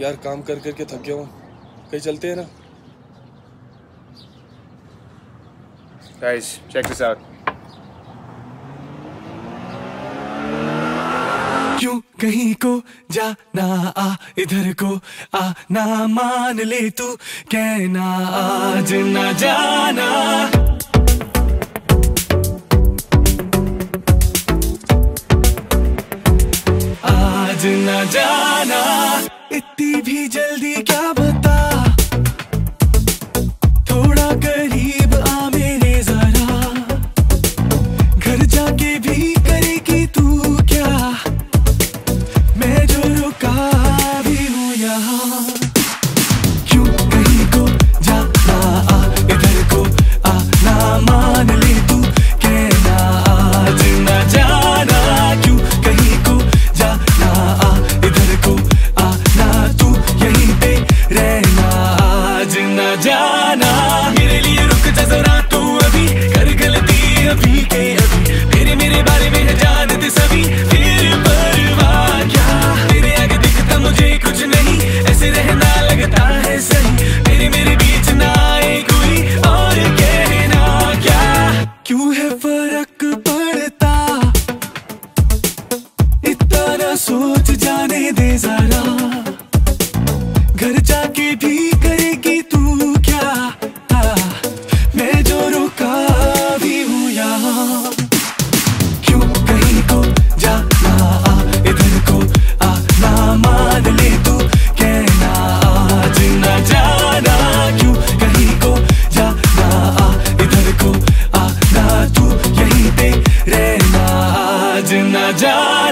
यार काम कर करके थक गया हूँ। कहीं चलते हैं ना। Guys, check this out. क्यों कहीं को जाना आ इधर को आ आना मान ले तू कहना आज ना जाना। न जाना। इतनी भी जल्दी क्या दे जरा घर जाके भी करेगी तू क्या? हाँ, मैं जो रुका भी हूँ यहाँ। क्यों कहीं को जाना इधर को आना मान ले तू कहना आज न जाना। क्यों कहीं को जाना इधर को आना तू यहीं पे रहना आज न जाना।